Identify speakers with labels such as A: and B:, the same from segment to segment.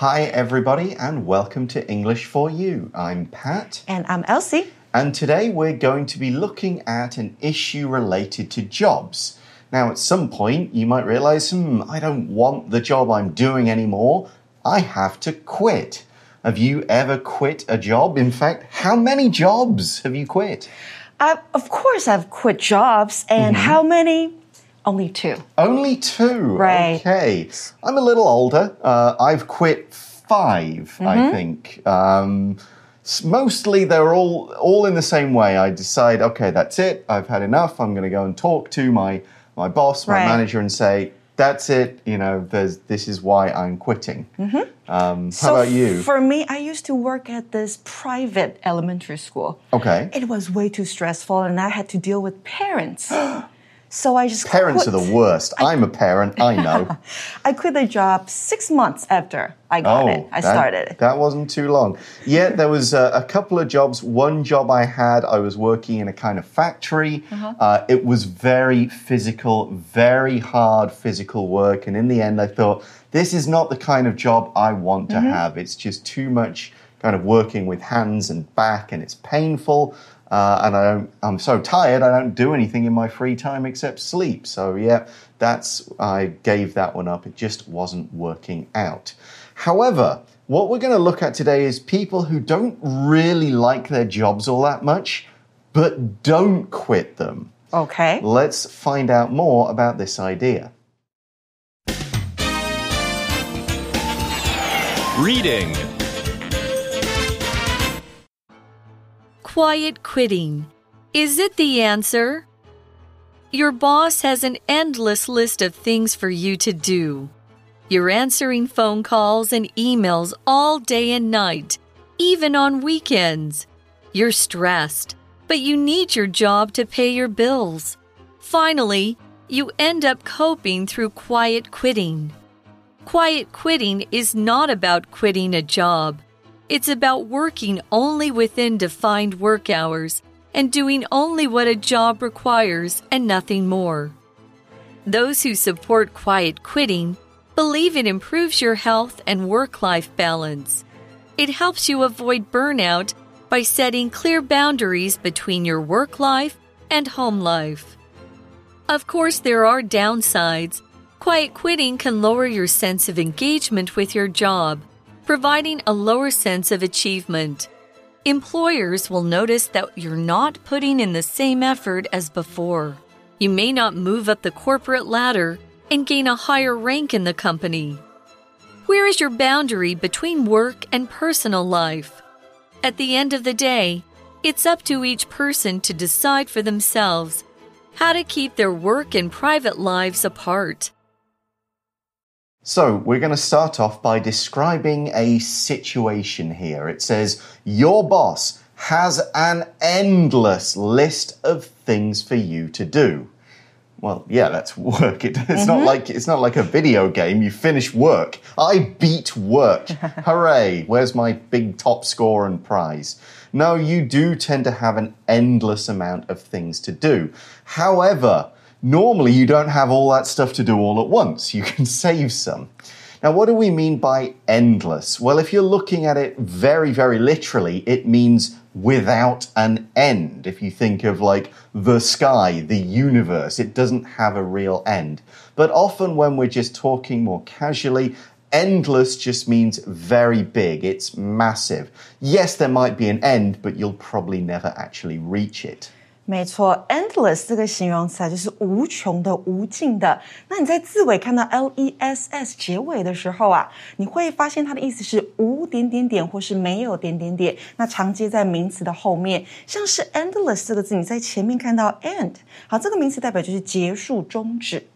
A: Hi, everybody, and welcome to English for You. I'm Pat.
B: And I'm Elsie.
A: And today we're going to be looking at an issue related to jobs. Now, at some point, you might realize, hmm, I don't want the job I'm doing anymore. I have to quit. Have you ever quit a job? In fact, how many jobs have you quit?
B: I, of course, I've quit jobs. And
A: Mm-hmm.
B: how many? Only two.
A: Only two.
B: Right.
A: Okay. I'm a little older. Uh, I've quit 5 I think. Um, mostly they're all all in the same way. I decide, okay, that's it. I've had enough. I'm going to go and talk to my my boss, my
B: Right.
A: manager, and say, that's it. You know, there's this is why I'm quitting. Um, how about you?
B: For me, I used to work at this private elementary school.
A: okay.
B: It was way too stressful, and I had to deal with parents. so I just
A: Parents
B: quit.
A: are the worst. I'm a parent. I know.
B: I quit the job six months after I got it. I
A: Oh, that-
B: started.
A: That wasn't too long. Yeah, there was uh, a couple of jobs. One job I had, I was working in a kind of factory.
B: Uh-huh.
A: Uh, it was very physical, very hard physical work. And in the end, I thought, this is not the kind of job I want to
B: Mm-hmm.
A: have. It's just too much kind of working with hands and back, and it's painful. Uh, and I don't, I'm so tired, I don't do anything in my free time except sleep. So, yeah, that's, I gave that one up. It just wasn't working out. However, what we're going to look at today is people who don't really like their jobs all that much, but don't quit them.
B: Okay.
A: Let's find out more about this idea.
C: Reading.
D: Quiet quitting. Is it the answer? Your boss has an endless list of things for you to do. You're answering phone calls and emails all day and night, even on weekends. You're stressed, but you need your job to pay your bills. Finally, you end up coping through quiet quitting. Quiet quitting is not about quitting a job. It's about working only within defined work hours and doing only what a job requires and nothing more. Those who support quiet quitting believe it improves your health and work life balance. It helps you avoid burnout by setting clear boundaries between your work life and home life. Of course, there are downsides. Quiet quitting can lower your sense of engagement with your job, providing a lower sense of achievement. Employers will notice that you're not putting in the same effort as before. You may not move up the corporate ladder and gain a higher rank in the company. Where is your boundary between work and personal life? At the end of the day, it's up to each person to decide for themselves how to keep their work and private lives apart.
A: So, we're going to start off by describing a situation here. It says, Your boss has an endless list of things for you to do. Well, yeah, that's work. It, it's not mm-hmm. like it's not like a video game. You finish work. I beat work. Hooray! Where's my big top score and prize? No, you do tend to have an endless amount of things to do. However, normally you don't have all that stuff to do all at once. You can save some. Now, what do we mean by endless? Well, if you're looking at it very, very literally, it means without an end. If you think of like the sky, the universe, it doesn't have a real end. But often when we're just talking more casually, endless just means very big, it's massive. Yes, there might be an end, but you'll probably never actually reach it.
B: 没错，endless 这个形容词啊，就是无穷的、无尽的。那你在字尾看到 l e s s 结尾的时候啊，你会发现它的意思是无点点点或是没有点点点。那常接在名词的后面，像是 endless 这个字，你在前面看到 end，好，这个名词代表就是结束、终止。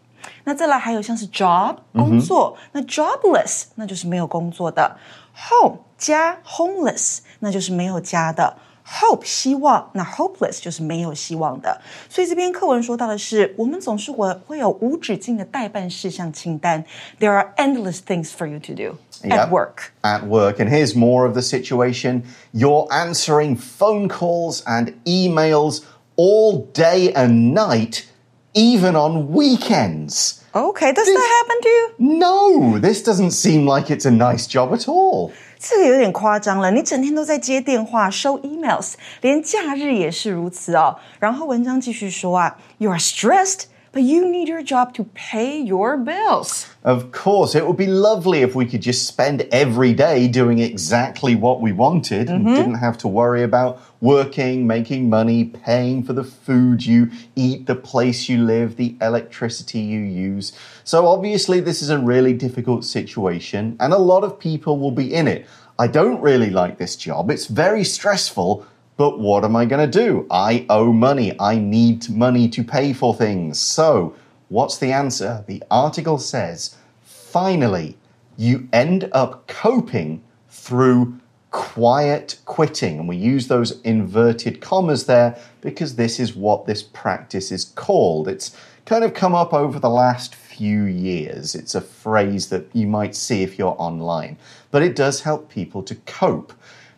B: 那再来还有像是 job 工作，那 jobless 那就是没有工作的，home 加 homeless 那就是没有家的。Hope 希望，那 hopeless 就是没有希望的。所以这篇课文说到的是，我们总是会会有无止境的代办事项清单。There are endless things for you to do at
A: Yep.
B: work.
A: At work. And here's more of the situation. You're answering phone calls and emails all day and night, even on weekends.
B: Okay, does that happen to you?
A: No, this doesn't seem like it's a nice job at all.
B: 这个有点夸张了，你整天都在接电话、收 emails，连假日也是如此哦。然后文章继续说啊，You are stressed, but you need your job to pay your bills.
A: Of course, it would be lovely if we could just spend every day doing exactly what we wanted and didn't have to worry about working, making money, paying for the food you eat, the place you live, the electricity you use. So, obviously, this is a really difficult situation, and a lot of people will be in it. I don't really like this job, it's very stressful. But what am I going to do? I owe money. I need money to pay for things. So, what's the answer? The article says, finally, you end up coping through quiet quitting. And we use those inverted commas there because this is what this practice is called. It's kind of come up over the last few years. It's a phrase that you might see if you're online, but it does help people to cope.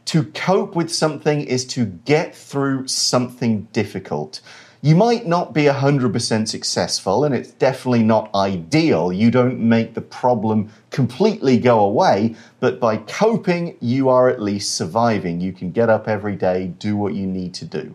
A: To cope with something is to get through something difficult You might not be 100% successful, and it's definitely not ideal. You don't make the problem completely go away, but by coping, you are at least surviving. You can get up every day, do what you need to do.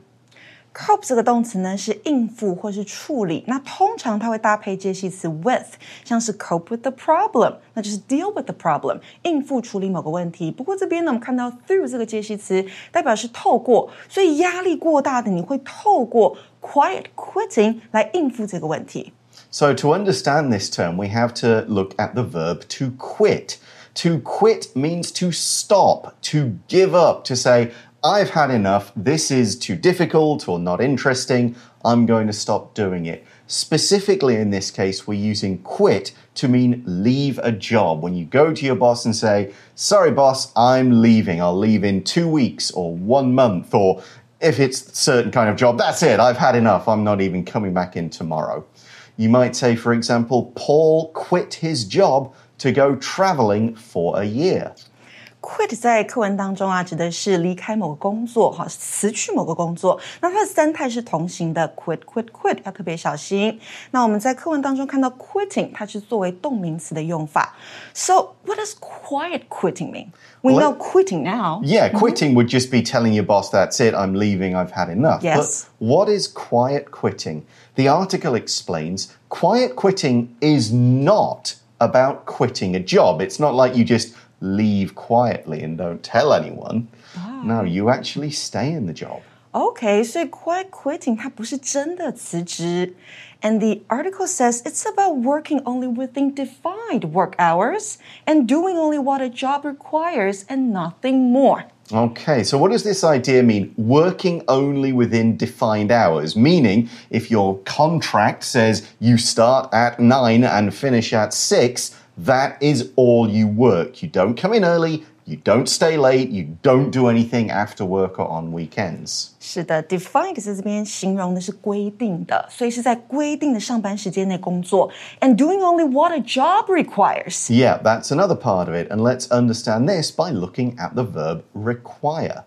B: Cope 这个动词呢是应付或是处理，那通常它会搭配介系词 with，像是 cope with the problem，那就是 deal with the problem，应付处理某个问题。不过这边呢，我们看到 through 这个介系词代表是透过，所以压力过大的你会透过 quiet quitting 来应付这个问题。
A: So, to understand this term, we have to look at the verb to quit. To quit means to stop, to give up, to say, I've had enough, this is too difficult or not interesting, I'm going to stop doing it. Specifically, in this case, we're using quit to mean leave a job. When you go to your boss and say, Sorry, boss, I'm leaving, I'll leave in two weeks or one month, or if it's a certain kind of job, that's it, I've had enough, I'm not even coming back in tomorrow. You might say, for example, Paul quit his job to go traveling for a year
B: quit 在课文当中啊，指的是离开某个工作，哈，辞去某个工作。那它的三态是同形的，quit quit quit，要特别小心。那我们在课文当中看到 quitting，它是作为动名词的用法。So what does quiet quitting mean? We
A: Well,
B: know quitting now.
A: Yeah, quitting would just be telling your boss, that's it, I'm leaving, I've had enough.
B: Yes.
A: But what is quiet quitting? The article explains quiet quitting is not about quitting a job. It's not like you just leave quietly and don't tell anyone. No, you actually stay in the job.
B: Okay, 所以 quiet quitting 它不是真的辞职。And the article says it's about working only within defined work hours and doing only what a job requires and nothing more.
A: Okay, so what does this idea mean? Working only within defined hours, meaning if your contract says you start at nine and finish at six, that is all you work. You don't come in early, you don't stay late, you don't do anything after work or on weekends.
B: 是的，defined 在这边形容的是规定的，所以是在规定的上班时间内工作，and doing only what a job requires。
A: Yeah, that's another part of it, and let's understand this by looking at the verb require.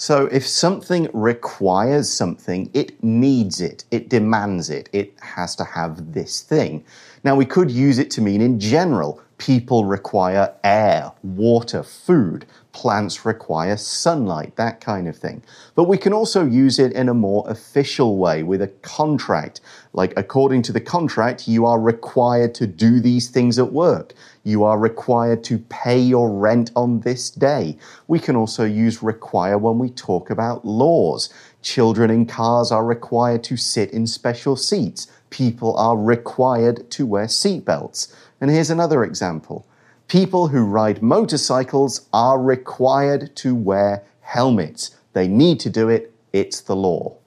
A: So, if something requires something, it needs it, it demands it, it has to have this thing. Now, we could use it to mean in general, people require air, water, food, plants require sunlight, that kind of thing. But we can also use it in a more official way with a contract. Like, according to the contract, you are required to do these things at work. You are required to pay your rent on this day. We can also use require when we talk about laws. Children in cars are required to sit in special seats People are required to wear seatbelts. And here's another example. People who ride motorcycles are required to wear helmets. They need to do it. It's the law.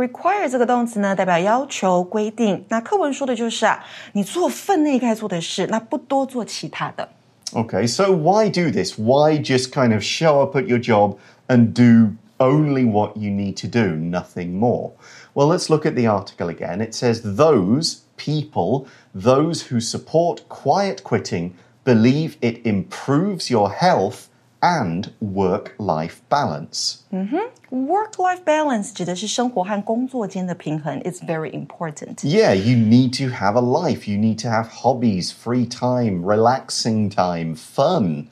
B: require 这个动词呢，代表要求、规定。那课文说的就是啊，你做分内该做的事，那不多做其他的。
A: Okay, so why do this? Why just kind of show up at your job and do only what you need to do, nothing more? Well, let's look at the article again. It says, Those people, those who support quiet quitting, believe it improves your health and work life balance.
B: Work-life balance 指的是生活和工作间的平衡，It's very important.
A: Yeah, you need to have a life. You need to have hobbies, free time, relaxing time, fun.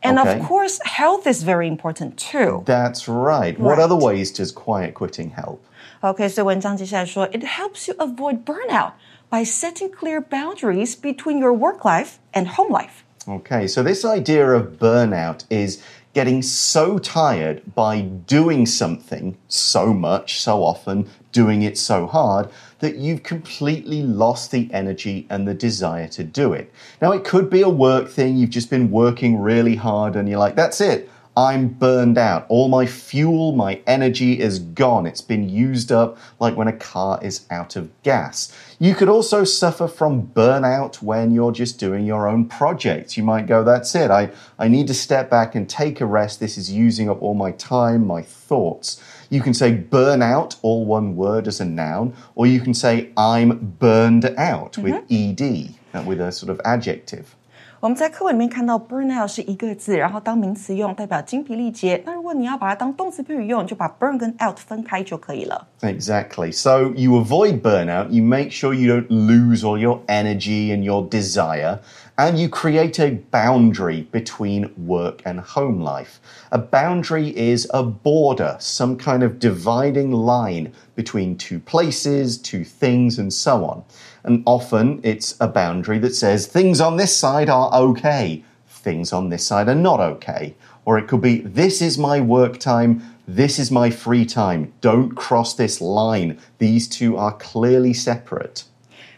B: And
A: Okay.
B: of course, health is very important too.
A: That's right. What
B: Right.
A: other ways does quiet quitting help?
B: OK，所以文章接下来说，It helps you avoid burnout by setting clear boundaries between your work life and home life.
A: Okay, so this idea of burnout is getting so tired by doing something so much, so often, doing it so hard, that you've completely lost the energy and the desire to do it. Now, it could be a work thing, you've just been working really hard and you're like, that's it. I'm burned out. All my fuel, my energy is gone. It's been used up like when a car is out of gas. You could also suffer from burnout when you're just doing your own projects. You might go, that's it. I, I need to step back and take a rest. This is using up all my time, my thoughts. You can say burnout, all one word as a noun, or you can say I'm burned out with ed, uh, with a sort of adjective.
B: 我们在课文里面看到 burnout 是一个字，然后当名词用代表精疲力竭。那如果你要把它当动词片语用，你就把 burn 跟 out 分开就可以了。
A: Exactly. So you avoid burnout, you make sure you don't lose all your energy and your desire, and you create a boundary between work and home life. A boundary is a border, some kind of dividing line between two places, two things, and so on. And often it's a boundary that says things on this side are okay, things on this side are not okay. Or it could be, this is my work time, this is my free time. Don't cross this line. These two are clearly separate.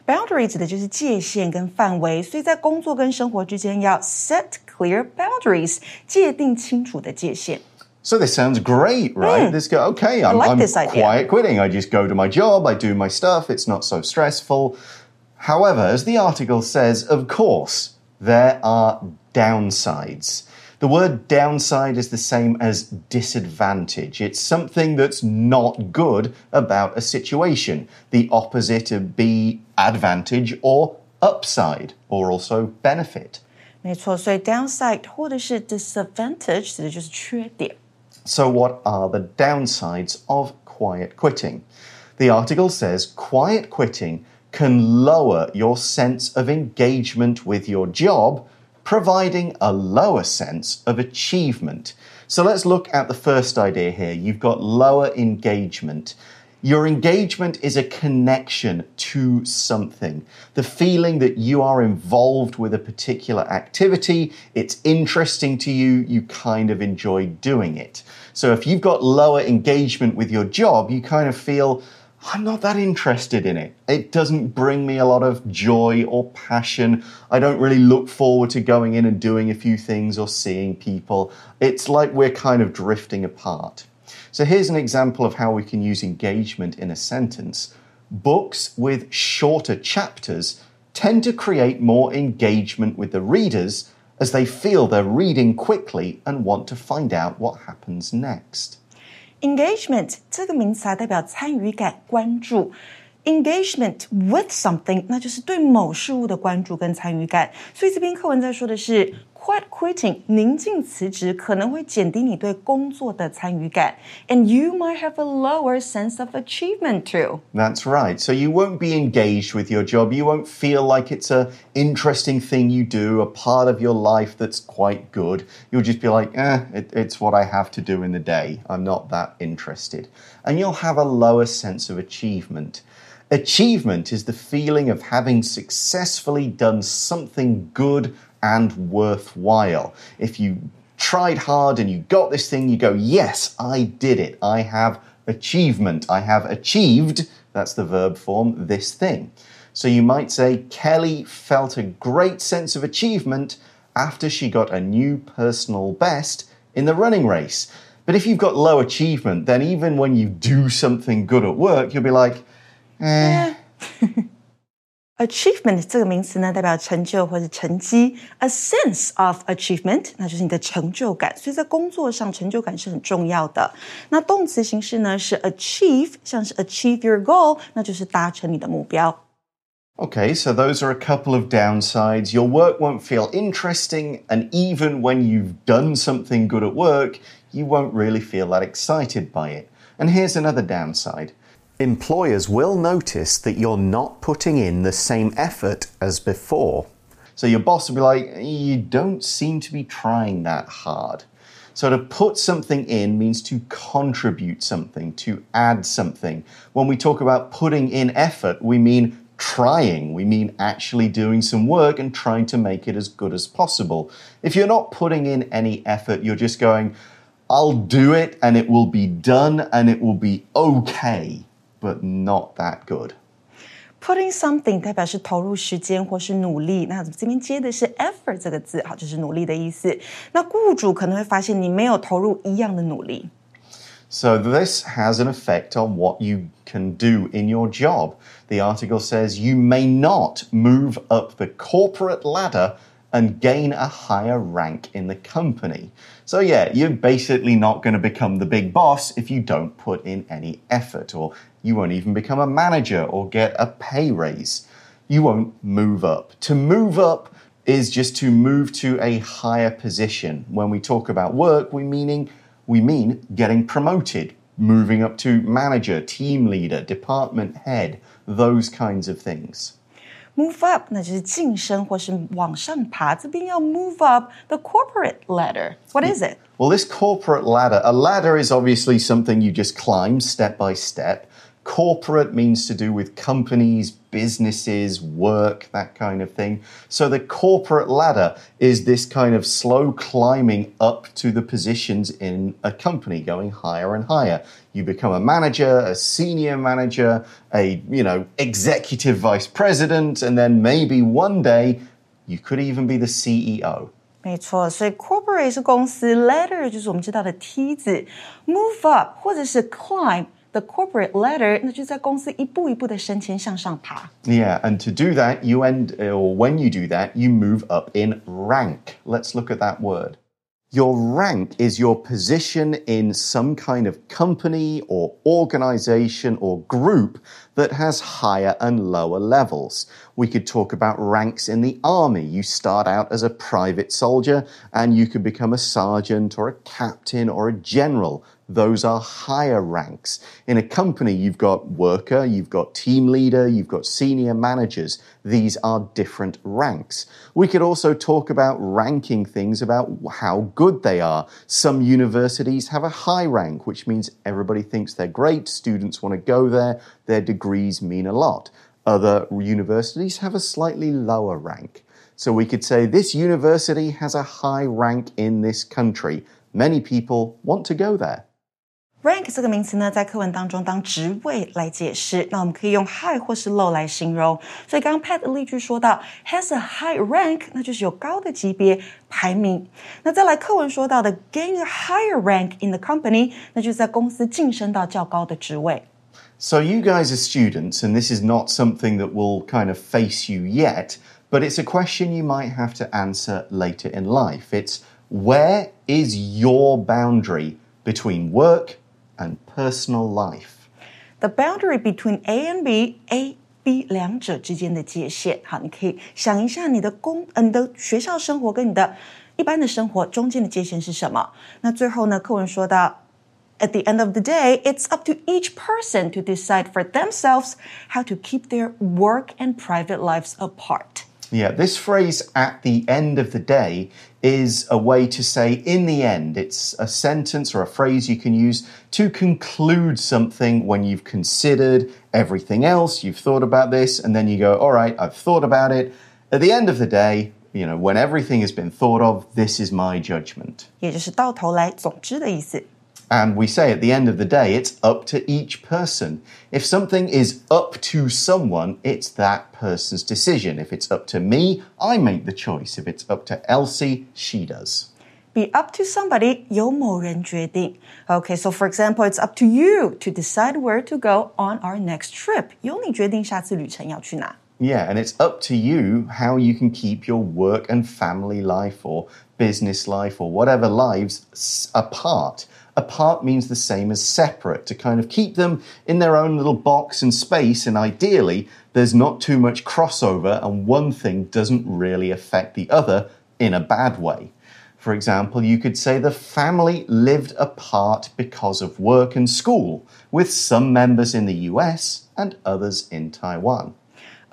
B: Boundary 指的就是界限跟范围，所以在工作跟生活之间要 set clear boundaries，界定清楚的界限。
A: So this sounds great, right? This go, okay, I'm,
B: like
A: I'm
B: this idea.
A: quiet quitting. I just go to my job, I do my stuff, it's not so stressful. However, as the article says, of course, there are downsides. The word downside is the same as disadvantage. It's something that's not good about a situation. The opposite of be advantage or upside, or also benefit.
B: 没错，所以 downside 或者是 disadvantage 指的就是缺点。
A: So, what are the downsides of quiet quitting? The article says quiet quitting can lower your sense of engagement with your job, providing a lower sense of achievement. So, let's look at the first idea here. You've got lower engagement. Your engagement is a connection to something. The feeling that you are involved with a particular activity, it's interesting to you, you kind of enjoy doing it. So if you've got lower engagement with your job, you kind of feel, I'm not that interested in it. It doesn't bring me a lot of joy or passion. I don't really look forward to going in and doing a few things or seeing people. It's like we're kind of drifting apart. So here's an example of how we can use engagement in a sentence. Books with shorter chapters tend to create more engagement with the readers as they feel they're reading quickly and want to find out what happens next.
B: Engagement 这个名词啊，代表参与感、关注。Engagement with something，那就是对某事物的关注跟参与感。所以这篇课文在说的是 quiet quitting，宁静辞职可能会减低你对工作的参与感，and you might have a lower sense of achievement too。
A: That's right. So you won't be engaged with your job. You won't feel like it's a interesting thing you do, a part of your life that's quite good. You'll just be like, eh, it, it's what I have to do in the day. I'm not that interested. And you'll have a lower sense of achievement. Achievement is the feeling of having successfully done something good and worthwhile. If you tried hard and you got this thing, you go, Yes, I did it. I have achievement. I have achieved, that's the verb form, this thing. So you might say, Kelly felt a great sense of achievement after she got a new personal best in the running race. But if you've got low achievement, then even when you do something good at work, you'll be like, eh.
B: Achievement 这个名词呢，代表成就或者成绩。A sense of achievement，那就是你的成就感。所以在工作上，成就感是很重要的。那动词形式呢是 achieve，像是 achieve your goal，那就是达成你的目标。
A: Okay, so those are a couple of downsides. Your work won't feel interesting, and even when you've done something good at work, you won't really feel that excited by it. And here's another downside employers will notice that you're not putting in the same effort as before. So your boss will be like, You don't seem to be trying that hard. So to put something in means to contribute something, to add something. When we talk about putting in effort, we mean trying. We mean actually doing some work and trying to make it as good as possible. If you're not putting in any effort, you're just going, I'll do it and it will be done and it will be okay, but not that good.
B: Putting something 代表是投入时间或是努力，那这边接的是 effort 这个字，好，就是努力的意思。那雇主可能会发现你没有投入一样的努力。
A: So this has an effect on what you can do in your job. The article says you may not move up the corporate ladder and gain a higher rank in the company. So, yeah, you're basically not going to become the big boss if you don't put in any effort, or you won't even become a manager or get a pay raise. You won't move up. To move up is just to move to a higher position. When we talk about work, we meaning we mean getting promoted, moving up to manager, team leader, department head, those kinds of things.
B: Move up，那就是晋升或是往上爬。这边要 move up the corporate ladder. What is it?
A: Well, this corporate ladder, a ladder is obviously something you just climb step by step. Corporate means to do with companies, businesses, work, that kind of thing. So the corporate ladder is this kind of slow climbing up to the positions in a company, going higher and higher. You become a manager, a senior manager, a, you know, executive vice president, and then maybe one day you could even be the CEO.
B: 没错，所以 corporate 是公司，ladder 就是我们知道的梯子，move up 或者是 climb the corporate ladder，那就在公司一步一步的升迁向上爬。
A: Yeah, and to do that, you end, or when you do that, you move up in rank. Let's look at that word. Your rank is your position in some kind of company or organization or group that has higher and lower levels. We could talk about ranks in the army. You start out as a private soldier and you could become a sergeant or a captain or a general. those are higher ranks. In a company, you've got worker, you've got team leader, you've got senior managers. These are different ranks. We could also talk about ranking things about how good they are. Some universities have a high rank, which means everybody thinks they're great, students want to go there, their degrees mean a lot. Other universities have a slightly lower rank. So we could say this university has a high rank in this country. Many people want to go there
B: Rank 这个名词呢，在课文当中当职位来解释，那我们可以用 high 或是 low 来形容。所以刚刚 Pat 的例句说到 has a high rank，那就是有高的级别排名。那再来课文说到的 gain a higher rank in the company，那就是在公司晋升到较高的职位。
A: So you guys are students, and this is not something that will kind of face you yet, but it's a question you might have to answer later in life. It's where is your boundary between work and personal life.
B: The boundary between A and B, A B 两者之间的界限。好，你可以想一下你的工，呃，你的学校生活跟你的一般的生活中间的界限是什么？那最后呢，课文说到。At the end of the day, it's up to each person to decide for themselves how to keep their work and private lives apart.
A: Yeah, this phrase at the end of the day is a way to say in the end. It's a sentence or a phrase you can use to conclude something when you've considered everything else, you've thought about this, and then you go, all right, I've thought about it. At the end of the day, you know, when everything has been thought of, this is my judgment.
B: 也就是到头来总之的意思。
A: and we say at the end of the day, it's up to each person. If something is up to someone, it's that person's decision. If it's up to me, I make the choice. If it's up to Elsie, she does.
B: Be up to somebody, 由某人决定. Okay, so for example, it's up to you to decide where to go on our next trip. 由你决定下次旅程要去哪。
A: Yeah, and it's up to you how you can keep your work and family life or business life or whatever lives s- apart. Apart means the same as separate, to kind of keep them in their own little box and space, and ideally, there's not too much crossover and one thing doesn't really affect the other in a bad way. For example, you could say the family lived apart because of work and school, with some members in the US and others in Taiwan.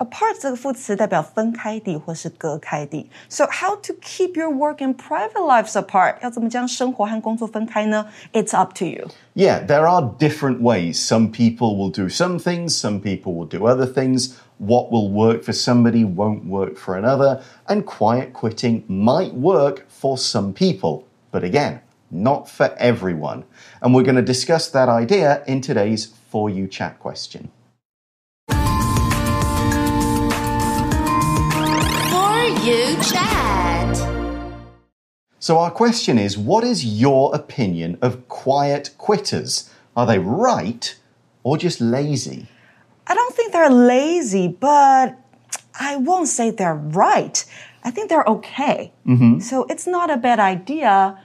B: Apart 这个副词代表分开地或是隔开地。So how to keep your work and private lives apart？要怎么将生活和工作分开呢？It's up to you.
A: Yeah, there are different ways. Some people will do some things, some people will do other things. What will work for somebody won't work for another, and quiet quitting might work for some people. But again, not for everyone. And we're going to discuss that idea in today's For You Chat question.
C: You chat.
A: So, our question is what is your opinion of quiet quitters? Are they right or just lazy?
B: I don't think they're lazy, but I won't say they're right. I think they're okay. Mm-hmm. So it's not a bad idea,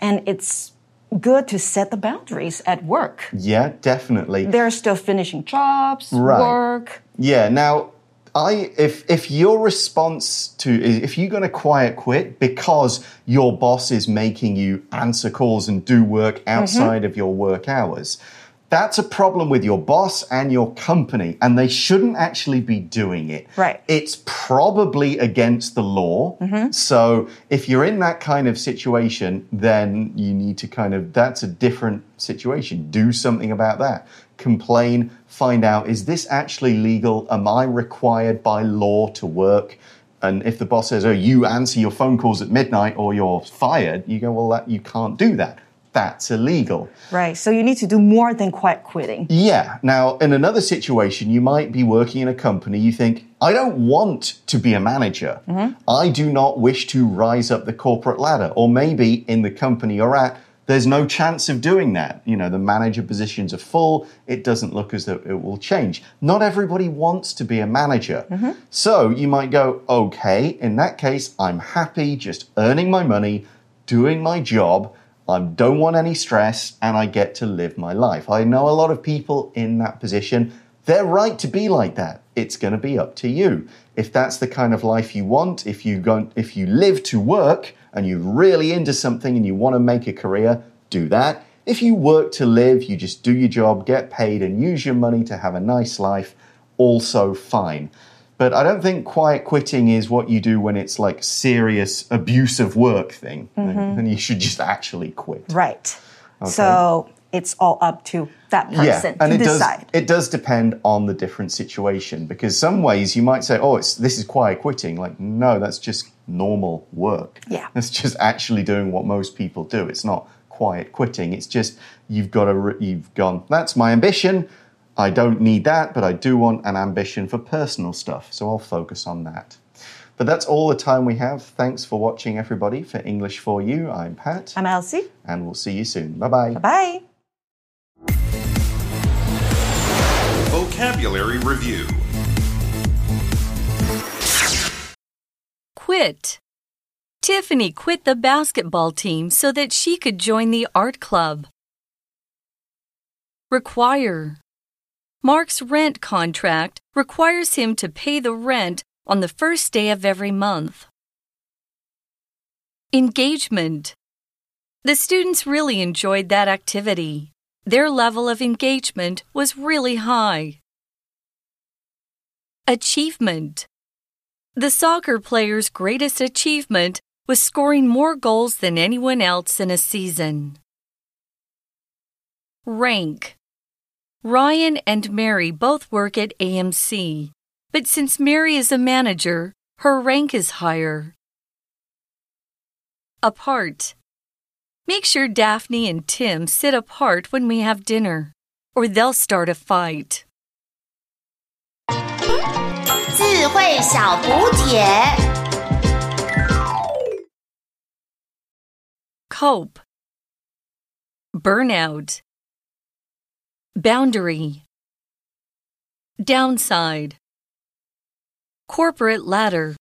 B: and it's good to set the boundaries at work.
A: Yeah, definitely.
B: They're still finishing jobs,
A: Right.
B: work.
A: Yeah. Now, I if if your response to if you're going to quiet quit because your boss is making you answer calls and do work mm-hmm. outside of your work hours, that's a problem with your boss and your company, and they shouldn't actually be doing it.
B: Right.
A: It's probably against the law. Mm-hmm. So if you're in that kind of situation, then you need to kind of that's a different situation. Do something about that. Complain, find out is this actually legal? Am I required by law to work? And if the boss says, "Oh, you answer your phone calls at midnight or you're fired," you go, "Well, that you can't do that. That's illegal."
B: Right. So you need to do more than quiet quitting.
A: Yeah. Now, in another situation, you might be working in a company, you think, I don't want to be a manager. Mm-hmm. I do not wish to rise up the corporate ladder. Or maybe in the company you're at, there's no chance of doing that. You know, the manager positions are full. It doesn't look as though it will change. Not everybody wants to be a manager. Mm-hmm. So you might go, okay, in that case, I'm happy just earning my money, doing my job. I don't want any stress and I get to live my life. I know a lot of people in that position. They're right to be like that. It's going to be up to you. If that's the kind of life you want, if you go, if you live to work and you're really into something and you want to make a career, do that. If you work to live, you just do your job, get paid and use your money to have a nice life, also fine. But I don't think quiet quitting is what you do when it's like serious abusive work thing. Mm-hmm. Then you should just actually quit.
B: Right. So it's all up to that person yeah,
A: and
B: to
A: it does it does depend on the different situation because some ways you might say, "Oh, it's this is quiet quitting." Like, no, that's just normal work.
B: Yeah.
A: that's just actually doing what most people do. It's not quiet quitting. It's just you've got to you've gone. That's my ambition. I don't need that, but I do want an ambition for personal stuff, so I'll focus on that. But that's all the time we have. Thanks for watching, everybody. For English for You, I'm Pat,
B: I'm Elsie.
A: and we'll see you soon. Bye bye bye.
B: Bye.
E: Vocabulary Review
D: Quit. Tiffany quit the basketball team so that she could join the art club. Require. Mark's rent contract requires him to pay the rent on the first day of every month. Engagement. The students really enjoyed that activity. Their level of engagement was really high. Achievement. The soccer player's greatest achievement was scoring more goals than anyone else in a season. Rank. Ryan and Mary both work at AMC, but since Mary is a manager, her rank is higher. Apart. Make sure Daphne and Tim sit apart when we have dinner, or they'll start a fight.
C: 智慧小补帖。
D: Cope. Burnout. Boundary. Downside. corporate ladder.